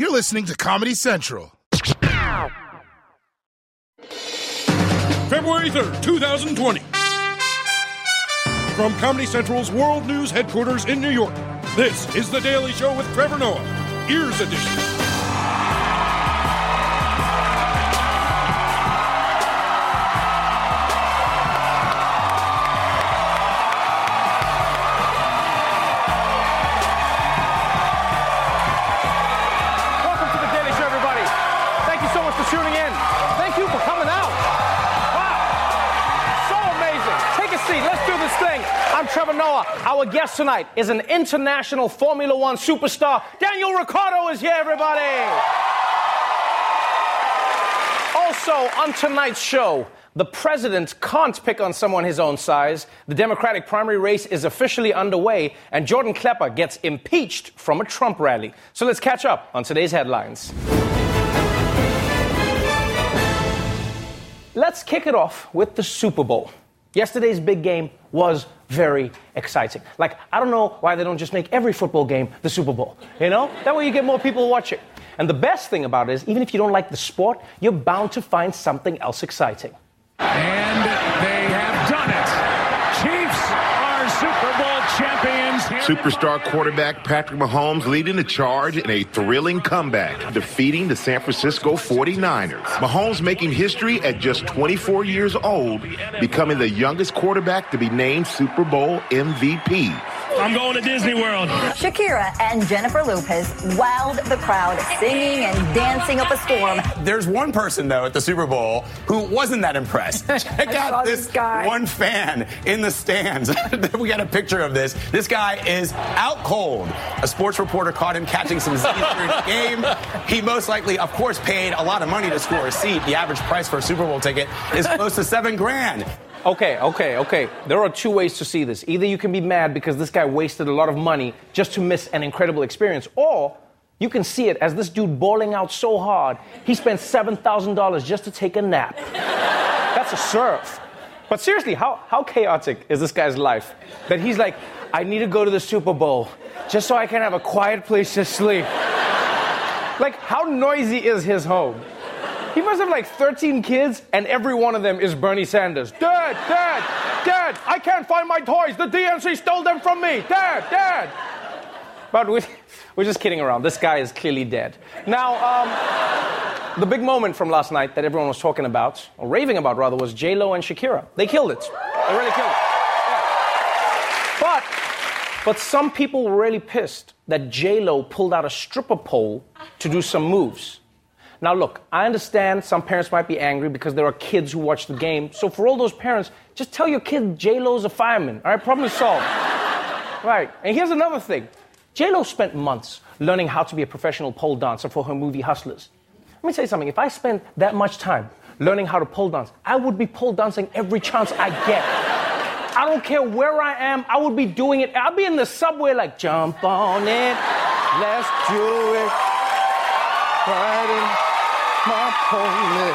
You're listening to Comedy Central. February 3rd, 2020. From Comedy Central's World News headquarters in New York, this is The Daily Show with Trevor Noah, Ears Edition. Our guest tonight is an international Formula One superstar. Daniel Ricciardo is here, everybody. Also, on tonight's show, the president can't pick on someone his own size. The Democratic primary race is officially underway, and Jordan Klepper gets impeached from a Trump rally. So let's catch up on today's headlines. Let's kick it off with the Super Bowl. Yesterday's big game was very exciting. Like, I don't know why they don't just make every football game the Super Bowl. You know? That way you get more people watching. And the best thing about it is, even if you don't like the sport, you're bound to find something else exciting. And they have done it. Chiefs are Super Bowl champions. Here Superstar quarterback Patrick Mahomes leading the charge in a thrilling comeback, defeating the San Francisco 49ers. Mahomes making history at just 24 years old, becoming the youngest quarterback to be named Super Bowl MVP. I'm going to Disney World. Shakira and Jennifer Lopez wowed the crowd, singing and dancing up a storm. There's one person though at the Super Bowl who wasn't that impressed. Check out this this guy. one fan in the stands. we got a picture of this. This guy is out cold. A sports reporter caught him catching some Z's during the game. He most likely, of course, paid a lot of money to score a seat. The average price for a Super Bowl ticket is close to seven grand. Okay, okay, okay. There are two ways to see this. Either you can be mad because this guy wasted a lot of money just to miss an incredible experience, or you can see it as this dude balling out so hard, he spent $7,000 just to take a nap. That's a surf. But seriously, how, how chaotic is this guy's life? That he's like, I need to go to the Super Bowl just so I can have a quiet place to sleep. Like, how noisy is his home? He must have like 13 kids, and every one of them is Bernie Sanders. Dad, Dad, Dad, I can't find my toys. The DNC stole them from me. Dad, Dad. But we, we're just kidding around. This guy is clearly dead. Now, um, the big moment from last night that everyone was talking about, or raving about rather, was J Lo and Shakira. They killed it. They really killed it. Yeah. But, but some people were really pissed that J Lo pulled out a stripper pole to do some moves. Now, look, I understand some parents might be angry because there are kids who watch the game. So, for all those parents, just tell your kid J Lo's a fireman. All right, problem is solved. right. And here's another thing J Lo spent months learning how to be a professional pole dancer for her movie Hustlers. Let me tell you something. If I spent that much time learning how to pole dance, I would be pole dancing every chance I get. I don't care where I am, I would be doing it. I'll be in the subway like, jump on it, let's do it. Riding my pony.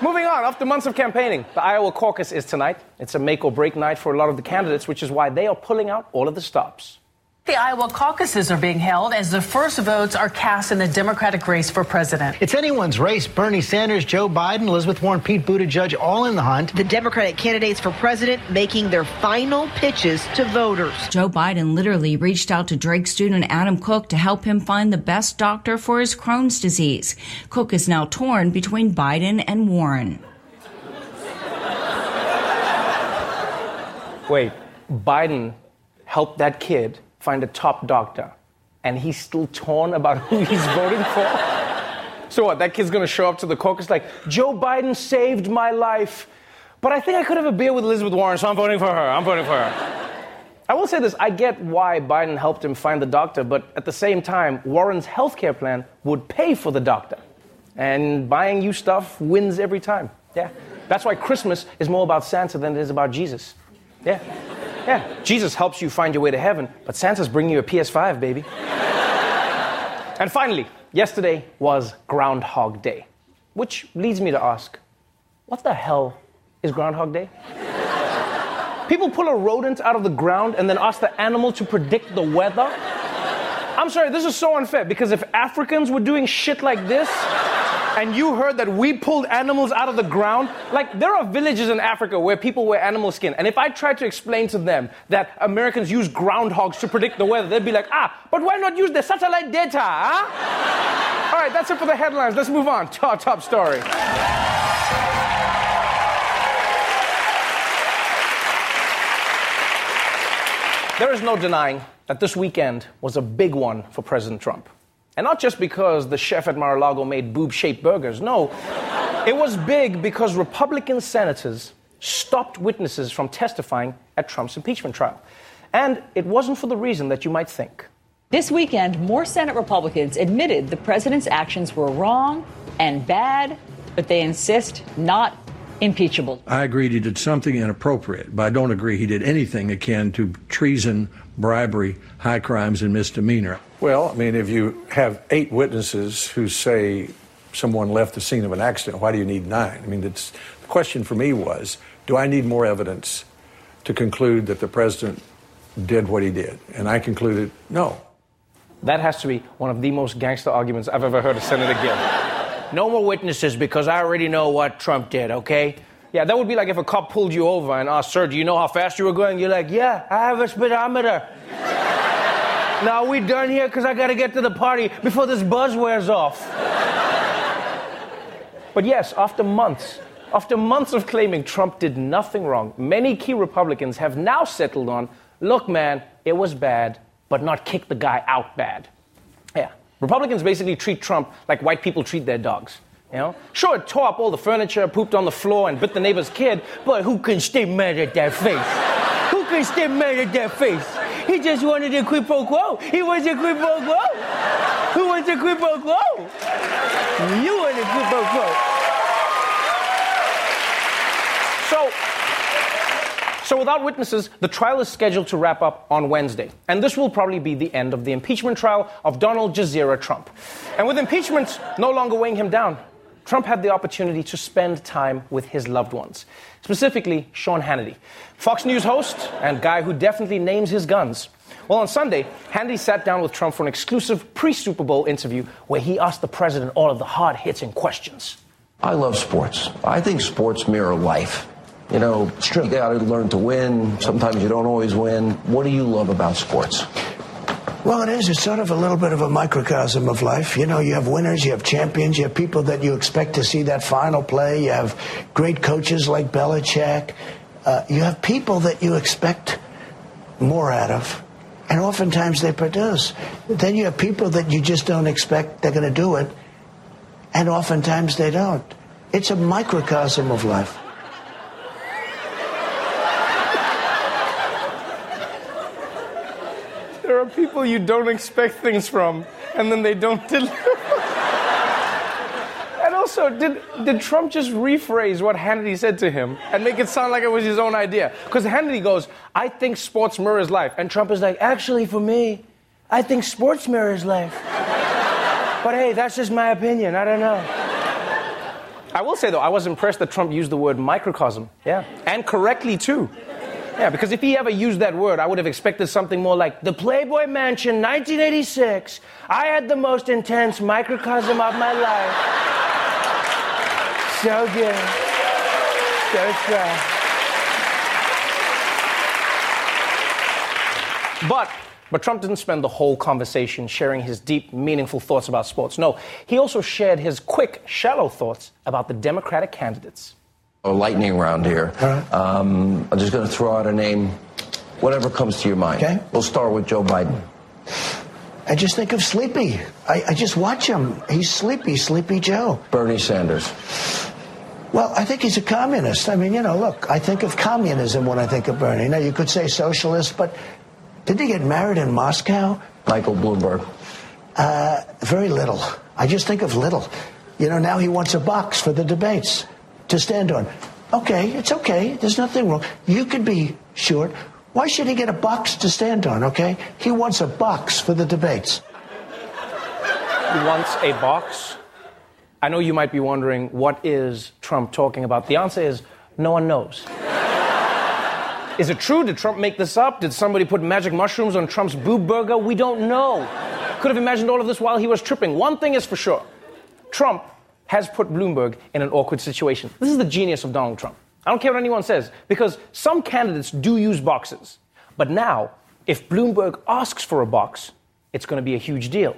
Moving on, after months of campaigning, the Iowa caucus is tonight. It's a make or break night for a lot of the candidates, which is why they are pulling out all of the stops. The Iowa caucuses are being held as the first votes are cast in the Democratic race for president. It's anyone's race. Bernie Sanders, Joe Biden, Elizabeth Warren, Pete Buttigieg, all in the hunt. The Democratic candidates for president making their final pitches to voters. Joe Biden literally reached out to Drake student Adam Cook to help him find the best doctor for his Crohn's disease. Cook is now torn between Biden and Warren. Wait, Biden helped that kid find a top doctor, and he's still torn about who he's voting for? So what, that kid's gonna show up to the caucus like, Joe Biden saved my life, but I think I could have a beer with Elizabeth Warren, so I'm voting for her. I'm voting for her. I will say this I get why Biden helped him find the doctor, but at the same time, Warren's healthcare plan would pay for the doctor. And buying you stuff wins every time. Yeah. That's why Christmas is more about Santa than it is about Jesus. Yeah. Yeah. Jesus helps you find your way to heaven, but Santa's bringing you a PS5, baby. and finally, yesterday was Groundhog Day, which leads me to ask what the hell is Groundhog Day? People pull a rodent out of the ground and then ask the animal to predict the weather? I'm sorry, this is so unfair because if Africans were doing shit like this, and you heard that we pulled animals out of the ground, like there are villages in Africa where people wear animal skin. And if I tried to explain to them that Americans use groundhogs to predict the weather, they'd be like, ah, but why not use the satellite data, huh? All right, that's it for the headlines. Let's move on to our top story. There is no denying that this weekend was a big one for President Trump. And not just because the chef at Mar a Lago made boob shaped burgers. No, it was big because Republican senators stopped witnesses from testifying at Trump's impeachment trial. And it wasn't for the reason that you might think. This weekend, more Senate Republicans admitted the president's actions were wrong and bad, but they insist not impeachable. I agreed he did something inappropriate, but I don't agree he did anything akin to treason, bribery, high crimes, and misdemeanor. Well, I mean, if you have eight witnesses who say someone left the scene of an accident, why do you need nine? I mean, the question for me was do I need more evidence to conclude that the president did what he did? And I concluded no. That has to be one of the most gangster arguments I've ever heard a senator give. No more witnesses because I already know what Trump did, okay? Yeah, that would be like if a cop pulled you over and asked, Sir, do you know how fast you were going? You're like, Yeah, I have a speedometer. Now, we done here because I got to get to the party before this buzz wears off. but yes, after months, after months of claiming Trump did nothing wrong, many key Republicans have now settled on look, man, it was bad, but not kick the guy out bad. Yeah. Republicans basically treat Trump like white people treat their dogs. You know? Sure, it tore up all the furniture, pooped on the floor, and bit the neighbor's kid, but who can stay mad at that face? who can stay mad at that face? He just wanted a quid pro quo. He wants a quid pro quo. Who wants a quid pro quo? You want a quid pro quo. So, so, without witnesses, the trial is scheduled to wrap up on Wednesday. And this will probably be the end of the impeachment trial of Donald Jazeera Trump. And with impeachment no longer weighing him down, Trump had the opportunity to spend time with his loved ones, specifically Sean Hannity, Fox News host and guy who definitely names his guns. Well, on Sunday, Hannity sat down with Trump for an exclusive pre Super Bowl interview where he asked the president all of the hard hitting questions. I love sports. I think sports mirror life. You know, you got to learn to win. Sometimes you don't always win. What do you love about sports? Well, it is. It's sort of a little bit of a microcosm of life. You know, you have winners, you have champions, you have people that you expect to see that final play. You have great coaches like Belichick. Uh, you have people that you expect more out of, and oftentimes they produce. Then you have people that you just don't expect they're going to do it, and oftentimes they don't. It's a microcosm of life. are people you don't expect things from, and then they don't deliver. and also, did, did Trump just rephrase what Hannity said to him and make it sound like it was his own idea? Because Hannity goes, I think sports mirrors life. And Trump is like, actually, for me, I think sports mirrors life. but hey, that's just my opinion. I don't know. I will say, though, I was impressed that Trump used the word microcosm. Yeah. And correctly, too. Yeah, because if he ever used that word, I would have expected something more like the Playboy Mansion, 1986. I had the most intense microcosm of my life. So good. So strong. But but Trump didn't spend the whole conversation sharing his deep, meaningful thoughts about sports. No, he also shared his quick, shallow thoughts about the Democratic candidates a lightning round here. Um, I'm just going to throw out a name, whatever comes to your mind. Okay. We'll start with Joe Biden. I just think of Sleepy. I, I just watch him. He's sleepy, Sleepy Joe. Bernie Sanders. Well, I think he's a communist. I mean, you know, look, I think of communism when I think of Bernie. Now, you could say socialist, but did he get married in Moscow? Michael Bloomberg. Uh, very little. I just think of little. You know, now he wants a box for the debates to stand on. Okay, it's okay. There's nothing wrong. You could be short. Why should he get a box to stand on, okay? He wants a box for the debates. He wants a box? I know you might be wondering, what is Trump talking about? The answer is no one knows. is it true? Did Trump make this up? Did somebody put magic mushrooms on Trump's boob burger? We don't know. could have imagined all of this while he was tripping. One thing is for sure Trump has put Bloomberg in an awkward situation. This is the genius of Donald Trump. I don't care what anyone says, because some candidates do use boxes. But now, if Bloomberg asks for a box, it's going to be a huge deal.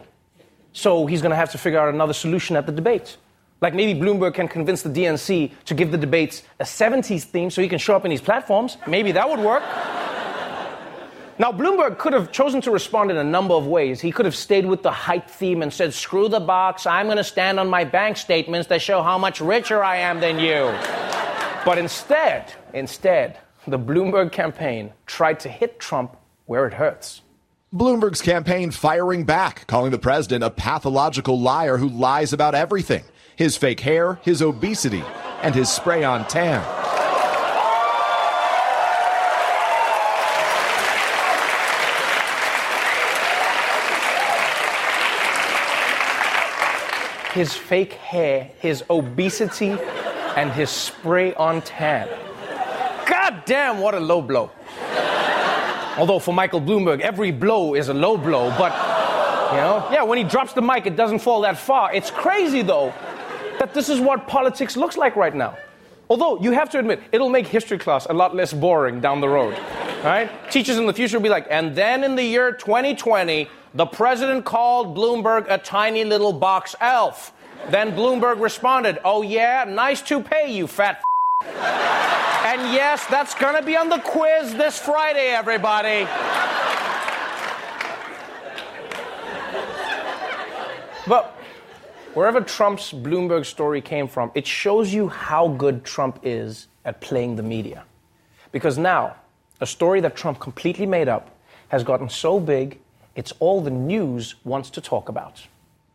So he's going to have to figure out another solution at the debate. Like maybe Bloomberg can convince the DNC to give the debates a 70s theme so he can show up in these platforms. Maybe that would work. Now, Bloomberg could have chosen to respond in a number of ways. He could have stayed with the hype theme and said, screw the box, I'm going to stand on my bank statements that show how much richer I am than you. But instead, instead, the Bloomberg campaign tried to hit Trump where it hurts. Bloomberg's campaign firing back, calling the president a pathological liar who lies about everything his fake hair, his obesity, and his spray on tan. His fake hair, his obesity, and his spray on tan. God damn, what a low blow. Although for Michael Bloomberg, every blow is a low blow, but, you know, yeah, when he drops the mic, it doesn't fall that far. It's crazy, though, that this is what politics looks like right now. Although, you have to admit, it'll make history class a lot less boring down the road. Right? Teachers in the future will be like, and then in the year 2020, the president called Bloomberg a tiny little box elf. Then Bloomberg responded, Oh, yeah, nice to pay you, fat. And yes, that's to be on the quiz this Friday, everybody. but wherever Trump's Bloomberg story came from, it shows you how good Trump is at playing the media. Because now, a story that Trump completely made up has gotten so big it's all the news wants to talk about.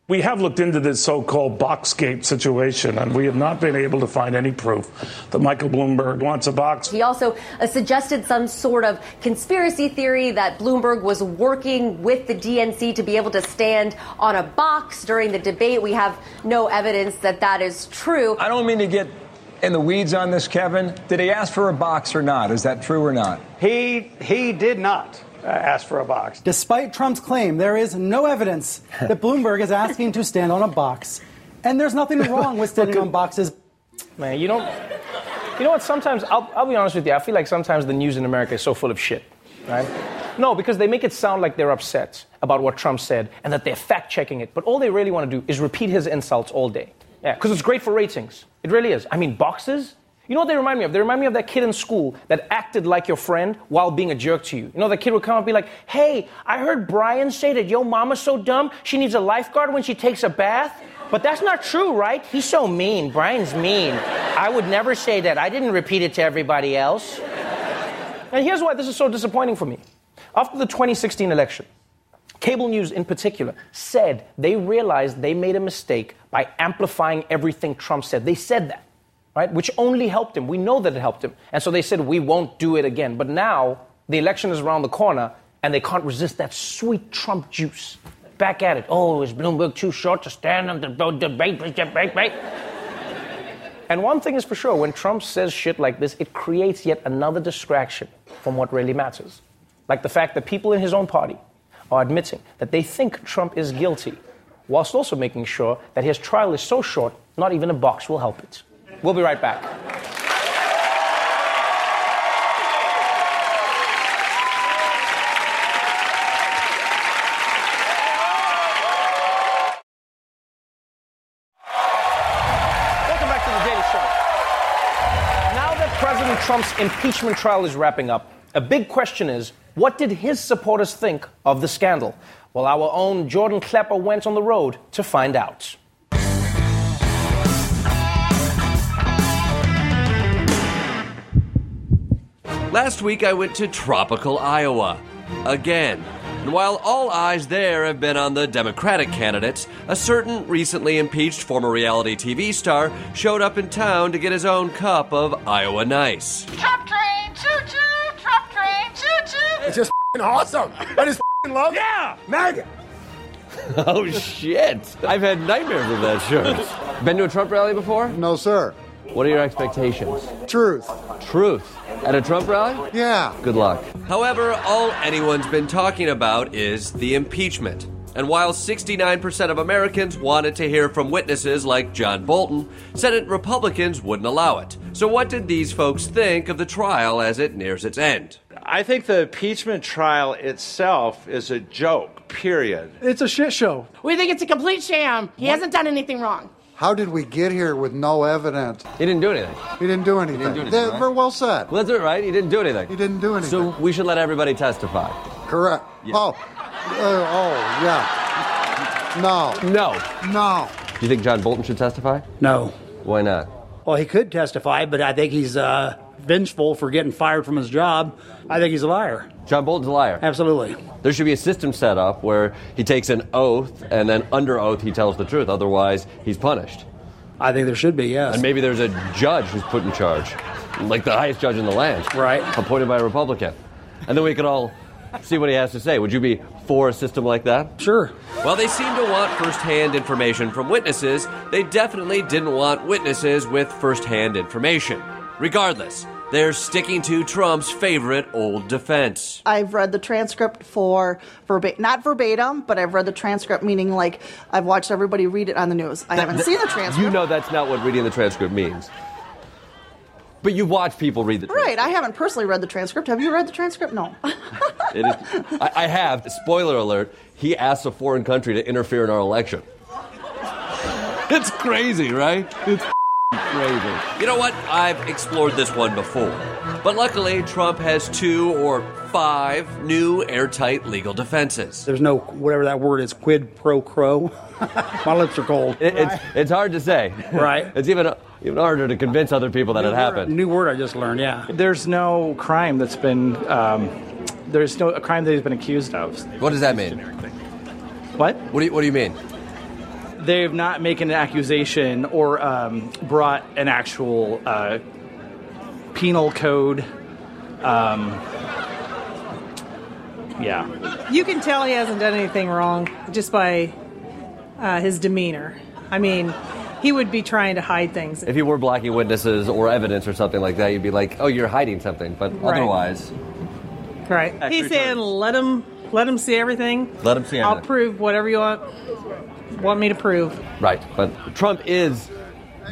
We have looked into this so called Boxgate situation, and we have not been able to find any proof that Michael Bloomberg wants a box. He also uh, suggested some sort of conspiracy theory that Bloomberg was working with the DNC to be able to stand on a box during the debate. We have no evidence that that is true. I don't mean to get in the weeds on this, Kevin. Did he ask for a box or not? Is that true or not? He he did not uh, ask for a box. Despite Trump's claim, there is no evidence that Bloomberg is asking to stand on a box. And there's nothing wrong with standing on boxes. Man, you don't. You know what? Sometimes, I'll, I'll be honest with you, I feel like sometimes the news in America is so full of shit, right? No, because they make it sound like they're upset about what Trump said and that they're fact checking it. But all they really want to do is repeat his insults all day. Yeah, because it's great for ratings. It really is. I mean, boxes? You know what they remind me of? They remind me of that kid in school that acted like your friend while being a jerk to you. You know, that kid would come up and be like, hey, I heard Brian say that your mama's so dumb, she needs a lifeguard when she takes a bath. But that's not true, right? He's so mean. Brian's mean. I would never say that. I didn't repeat it to everybody else. And here's why this is so disappointing for me. After the 2016 election, cable news in particular said they realized they made a mistake by amplifying everything Trump said. They said that right? Which only helped him. We know that it helped him. And so they said, we won't do it again. But now the election is around the corner and they can't resist that sweet Trump juice. Back at it. Oh, is Bloomberg too short to stand on the debate, debate, debate? And one thing is for sure when Trump says shit like this, it creates yet another distraction from what really matters. Like the fact that people in his own party are admitting that they think Trump is guilty, whilst also making sure that his trial is so short, not even a box will help it. We'll be right back. Trump's impeachment trial is wrapping up, a big question is what did his supporters think of the scandal? Well, our own Jordan Klepper went on the road to find out. Last week I went to tropical Iowa. Again. And while all eyes there have been on the Democratic candidates, a certain recently impeached former reality TV star showed up in town to get his own cup of Iowa Nice. Trump train, choo choo, It's just awesome. I just love it. Yeah, MAGA. oh shit! I've had nightmares of that shirt. Been to a Trump rally before? No, sir. What are your expectations? Truth. Truth. At a Trump rally? Yeah. Good luck. However, all anyone's been talking about is the impeachment. And while 69% of Americans wanted to hear from witnesses like John Bolton, Senate Republicans wouldn't allow it. So, what did these folks think of the trial as it nears its end? I think the impeachment trial itself is a joke, period. It's a shit show. We think it's a complete sham. He hasn't done anything wrong. How did we get here with no evidence? He didn't do anything. He didn't do anything. do anything, They're right? Very well said. Well, that's it, right? He didn't do anything. He didn't do anything. So we should let everybody testify. Correct. Oh, uh, oh, yeah. No. No. No. Do you think John Bolton should testify? No. Why not? Well, he could testify, but I think he's uh, vengeful for getting fired from his job. I think he's a liar. John Bolton's a liar. Absolutely. There should be a system set up where he takes an oath and then under oath he tells the truth. Otherwise, he's punished. I think there should be, yes. And maybe there's a judge who's put in charge, like the highest judge in the land, right? Appointed by a Republican, and then we could all see what he has to say. Would you be for a system like that? Sure. While they seem to want firsthand information from witnesses, they definitely didn't want witnesses with firsthand information. Regardless, they're sticking to Trump's favorite old defense. I've read the transcript for verbatim, not verbatim, but I've read the transcript, meaning like I've watched everybody read it on the news. I haven't That- seen the transcript. You know that's not what reading the transcript means. But you watch people read the transcript. Right, I haven't personally read the transcript. Have you read the transcript? No. It is, I, I have. Spoiler alert: He asks a foreign country to interfere in our election. It's crazy, right? It's crazy. You know what? I've explored this one before. But luckily, Trump has two or five new airtight legal defenses. There's no, whatever that word is, quid pro quo. My lips are cold. It, it's it's hard to say. Right. It's even even harder to convince other people that it happened. New word I just learned, yeah. There's no crime that's been. Um, there's no a crime that he's been accused of. What does that mean? What? What do you What do you mean? They've not made an accusation or um, brought an actual uh, penal code. Um, yeah. You can tell he hasn't done anything wrong just by uh, his demeanor. I mean, he would be trying to hide things. If you were blocking witnesses or evidence or something like that, you'd be like, "Oh, you're hiding something." But Right. otherwise, Right. He's saying, let him, let him see everything. let him see I'll prove whatever you want, want me to prove. Right, but Trump is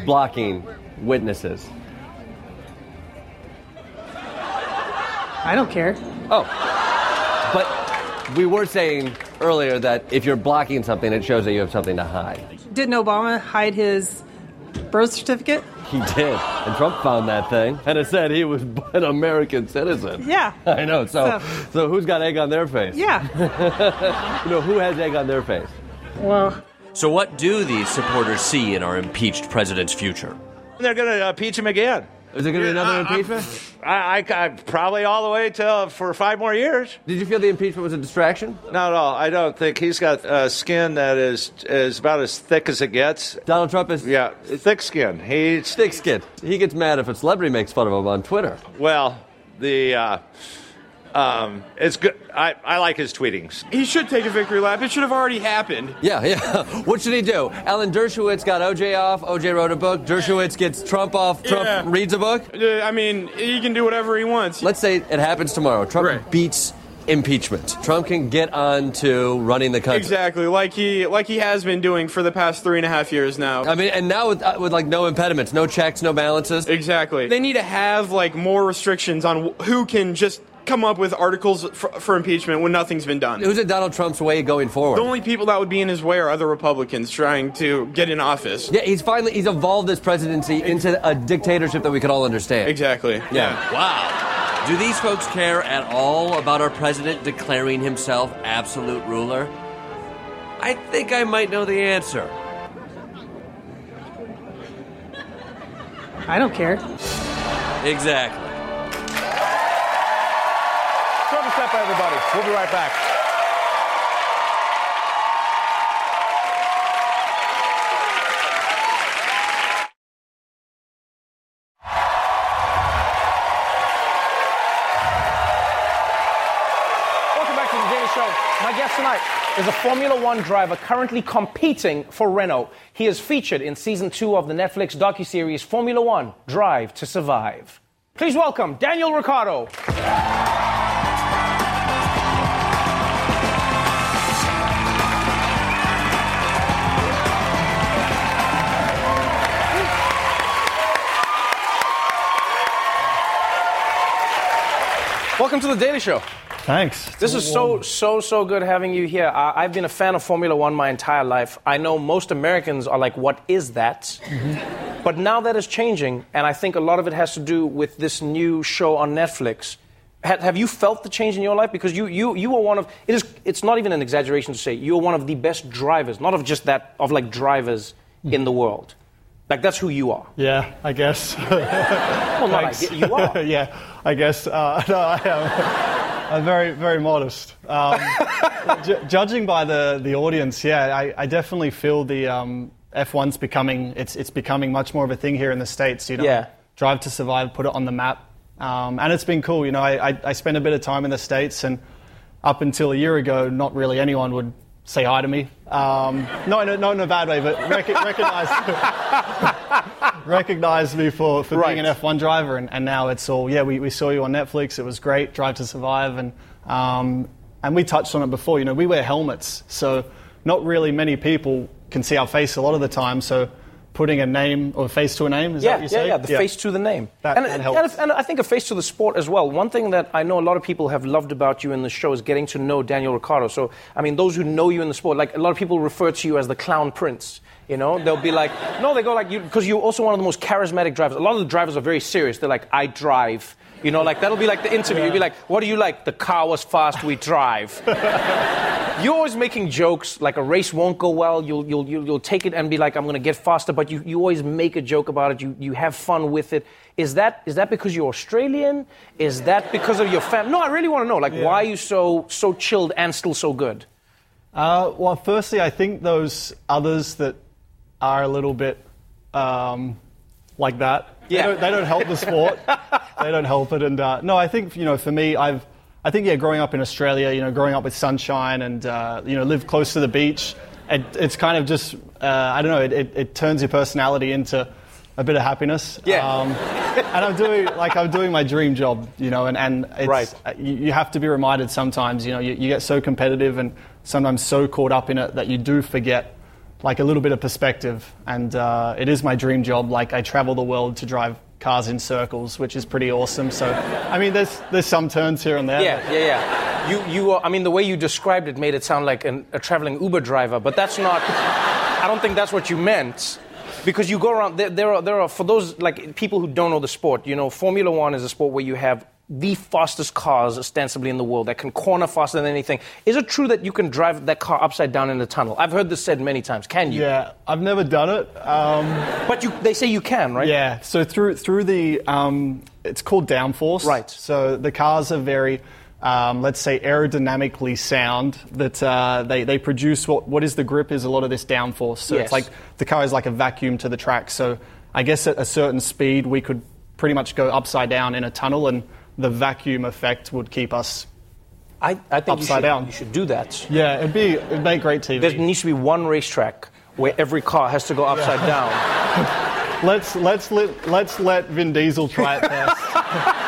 blocking witnesses. I don't care. Oh, but we were saying earlier that if you're blocking something, it shows that you have something to hide. Didn't Obama hide his birth certificate? He did, and Trump found that thing, and it said he was an American citizen. Yeah. I know. So, So- so who's got egg on their face? Yeah. you know who has egg on their face? Well, So, what do these supporters see in our impeached president's future? They're going to uh, impeach him again. Is there going to be another impeachment? I, I, I probably all the way till for five more years. Did you feel the impeachment was a distraction? Not at all. I don't think he's got uh, skin that is is about as thick as it gets. Donald Trump is yeah, thick skin. He's thick skin. He gets mad if a celebrity makes fun of him on Twitter. Well, the uh, um, it's good. I, I like his tweetings. He should take a victory lap. It should have already happened. Yeah, yeah. What should he do? Alan Dershowitz got OJ off. OJ wrote a book. Dershowitz gets Trump off. Trump Yeah. reads a book. Uh, I mean, he can do whatever he wants. Let's say it happens tomorrow. Trump beats impeachment. Trump can get on to running the country. Exactly, like he like he has been doing for the past three and a half years now. I mean, and now with, uh, with like no impediments, no checks, no balances. Exactly. They need to have like more restrictions on who can just come up with articles for, for impeachment when nothing's been done. Who's in Donald Trump's way going forward? The only people that would be in his way are other Republicans trying to get in office. Yeah, he's finally he's evolved this presidency into a dictatorship that we could all understand. Exactly. Yeah. Wow. Do these folks care at all about our president declaring himself absolute ruler? I think I might know the answer. I don't care. Exactly. The step, everybody. We'll be right back. Welcome back to the Show. My guest tonight is a Formula One driver currently competing for Renault. He is featured in season two of the Netflix docuseries Formula One Drive to Survive. Please welcome Daniel Ricciardo. Welcome to the Daily Show. Thanks. This is so, so, so good having you here. I, I've been a fan of Formula One my entire life. I know most Americans are like, what is that? Mm-hmm. But now that is changing, and I think a lot of it has to do with this new show on Netflix. Ha- have you felt the change in your life? Because you, you, you are one of, it is, it's not even an exaggeration to say, you're one of the best drivers, not of just that, of like drivers mm. in the world. Like, that's who you are. Yeah, I guess. Well, not get- you are. yeah, I guess. Uh, no, I am. I'm very, very modest. Um, ju- judging by the, the audience, yeah, I, I definitely feel the um, F1's becoming it's it's becoming much more of a thing here in the states. You know, Yeah. Drive to Survive, put it on the map, um, and it's been cool. You know, I, I, I spent a bit of time in the states, and up until a year ago, not really anyone would say hi to me. Um, not, in a, not in a bad way, but rec- recognize recognize me for, for being an F1 driver, and, and now it's all, yeah, we, we saw you on Netflix, it was great, Drive to Survive, and, um, and we touched on it before, you know, we wear helmets, so not really many people can see our face a lot of the time, so putting a name or a face to a name, is yeah, that what you yeah, say? yeah, the face to the name. That- and, that and- and I think a face to the sport as well. One thing that I know a lot of people have loved about you in the show is getting to know Daniel Ricciardo. So, I mean, those who know you in the sport, like a lot of people refer to you as the clown prince. You know, they'll be like, no, they go like you because you're also one of the most charismatic drivers. A lot of the drivers are very serious. They're like, I drive. You know, like that'll be like the interview. You'll be like, what do you like? The car was fast. We drive. You're always making jokes, like a race won't go well. You'll, you'll, you'll, you'll take it and be like, I'm going to get faster, but you, you always make a joke about it. You, you have fun with it. Is that, is that because you're Australian? Is that because of your family? No, I really want to know. Like, why are you so, so chilled and still so good? Uh, well, firstly, I think those others that are a little bit um, like that, Yeah. they, don't, they don't help the sport. they don't help it. And uh, no, I think you know, for me, I've, I think yeah, growing up in Australia, you know, growing up with sunshine and uh, you know, live close to the beach, it, it's kind of just, uh, I don't know, it, it, it turns your personality into a bit of happiness. Yeah. Um, and I'm doing like I'm doing my dream job, you know, and and it's, Right. uh, you, you have to be reminded sometimes. You know, you, you get so competitive and sometimes so caught up in it that you do forget like a little bit of perspective. And uh, it is my dream job. Like I travel the world to drive cars in circles, which is pretty awesome. So I mean, there's there's some turns here and there. Yeah, yeah, yeah. You, you are, I mean, the way you described it made it sound like an, a traveling Uber driver, but that's not, I don't think that's what you meant. Because you go around, there, there, are, there are, for those, like, people who don't know the sport, you know, Formula One is a sport where you have the fastest cars ostensibly in the world that can corner faster than anything. Is it true that you can drive that car upside down in the tunnel? I've heard this said many times. Can you? Yeah, I've never done it. Um, but you, they say you can, right? Yeah. So through through the, um, it's called downforce. Right. So the cars are very, um, let's say, aerodynamically sound. That uh, they they produce what what is the grip is a lot of this downforce. So Yes. it's like the car is like a vacuum to the track. So I guess at a certain speed we could pretty much go upside down in a tunnel and the vacuum effect would keep us I, I think you upside should, down. you should do that. Yeah, it'd be it'd make great TV. There needs to be one racetrack where every car has to go upside down. let's let's let let's let Vin Diesel try it first.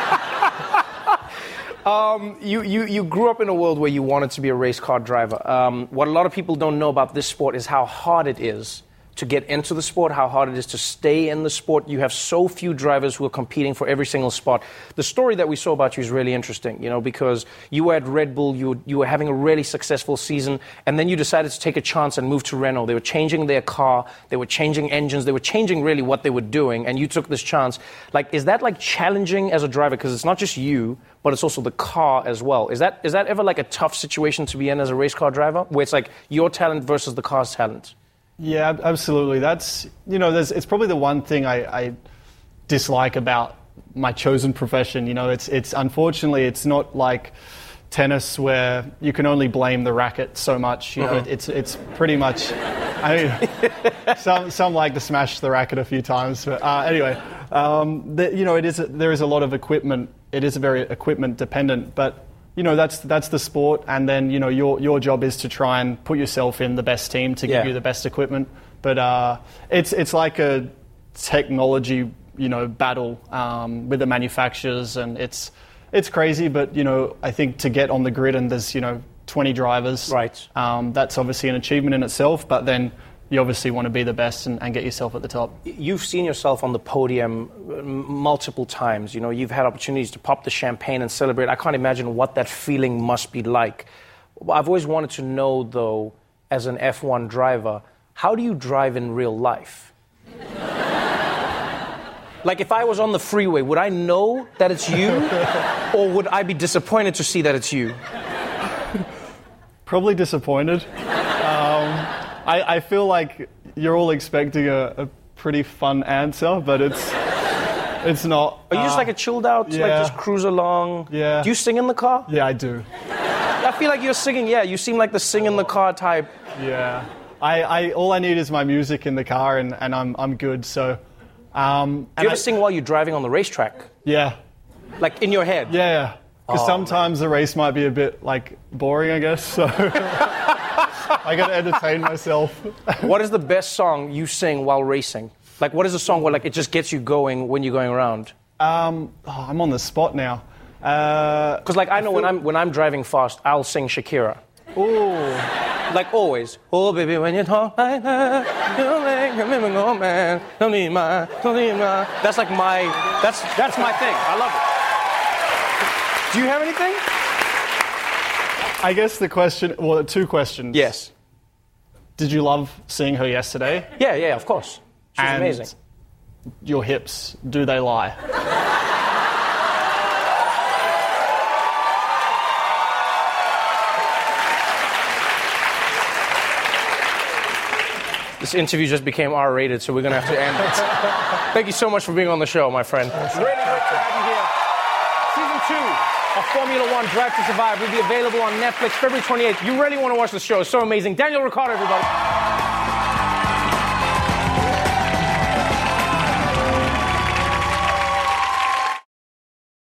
Um, you, you, you grew up in a world where you wanted to be a race car driver. Um, what a lot of people don't know about this sport is how hard it is to get into the sport, how hard it is to stay in the sport. You have so few drivers who are competing for every single spot. The story that we saw about you is really interesting, you know, because you were at Red Bull, you, you were having a really successful season, and then you decided to take a chance and move to Renault. They were changing their car, they were changing engines, they were changing really what they were doing, and you took this chance. Like, is that like challenging as a driver? Because it's not just you, but it's also the car as well. Is that is that ever like a tough situation to be in as a race car driver, where it's like your talent versus the car's talent? Yeah, absolutely. That's you know, there's, it's probably the one thing I, I dislike about my chosen profession. You know, it's it's unfortunately it's not like tennis where you can only blame the racket so much. You know, Uh-huh. it's it's pretty much. I mean, some some like to smash the racket a few times, but uh, anyway, um, the, you know, it is there is a lot of equipment. It is very equipment dependent, but you know that's that's the sport, and then you know your your job is to try and put yourself in the best team to Yeah. give you the best equipment. But uh, it's it's like a technology you know battle um, with the manufacturers, and it's it's crazy. But you know I think to get on the grid and there's you know 20 drivers, right? Um, that's obviously an achievement in itself. But then you obviously want to be the best and, and get yourself at the top. You've seen yourself on the podium uh, multiple times. You know, you've had opportunities to pop the champagne and celebrate. I can't imagine what that feeling must be like. I've always wanted to know, though, as an F1 driver, how do you drive in real life? like, if I was on the freeway, would I know that it's you? or would I be disappointed to see that it's you? Probably disappointed. I, I feel like you're all expecting a, a pretty fun answer, but it's it's not. Are you just Uh, like a chilled out, yeah. like just cruise along? Yeah. Do you sing in the car? Yeah, I do. I feel like you're singing. Yeah, you seem like the sing in the car type. Yeah. I, I all I need is my music in the car, and, and I'm I'm good. So. Um, Do you ever I- sing while you're driving on the racetrack? Yeah. Like in your head? Yeah. Because Oh, sometimes the race might be a bit like boring, I guess. So I got to entertain myself. what is the best song you sing while racing? Like, what is a song where like it just gets you going when you're going around? Um, oh, I'm on the spot now. Because like I know when I'm when I'm driving fast, I'll sing Shakira. Ooh. Like always. Oh baby, when you talk like that, you make me remember, oh man, don't need my, don't need my. That's like my, that's that's my thing. I love it. Do you have anything? I guess the question, well, two questions. Yes. Did you love seeing her yesterday? Yeah, yeah, of course. She's and amazing. Your hips, do they lie? This interview just became R-rated, so we're gonna have to end it. Thank you so much for being on the show, my friend. Really great to have you here. Season two of Formula One Drive to Survive will be available on Netflix February 28th. You really want to watch the show. It's so amazing. Daniel Ricciardo, everybody.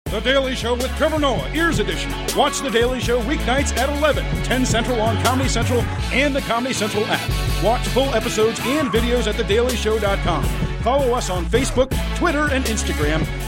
The Daily Show with Trevor Noah, Ears Edition. Watch The Daily Show weeknights at 11, 10 Central on Comedy Central and the Comedy Central app. Watch full episodes and videos at thedailyshow.com. Follow us on Facebook, Twitter, and Instagram,